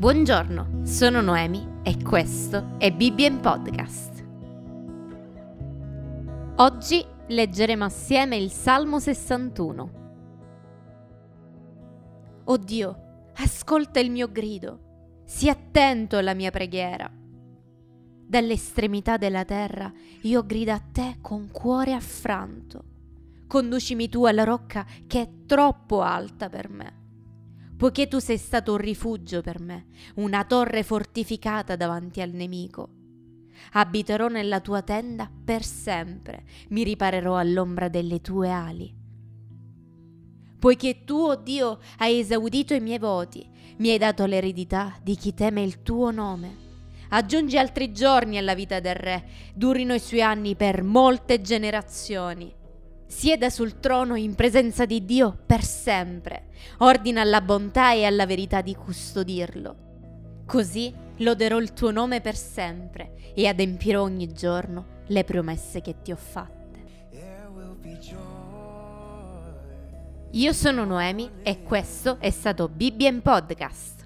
Buongiorno, sono Noemi e questo è Bibbia Podcast. Oggi leggeremo assieme il Salmo 61. Oh Dio, ascolta il mio grido, sii attento alla mia preghiera. Dall'estremità della terra io grido a te con cuore affranto. Conducimi tu alla rocca che è troppo alta per me poiché tu sei stato un rifugio per me, una torre fortificata davanti al nemico. Abiterò nella tua tenda per sempre, mi riparerò all'ombra delle tue ali. Poiché tu, oh Dio, hai esaudito i miei voti, mi hai dato l'eredità di chi teme il tuo nome. Aggiungi altri giorni alla vita del re, durino i suoi anni per molte generazioni sieda sul trono in presenza di Dio per sempre, ordina alla bontà e alla verità di custodirlo. Così loderò il tuo nome per sempre e adempirò ogni giorno le promesse che ti ho fatte. Io sono Noemi e questo è stato Bibbia in Podcast.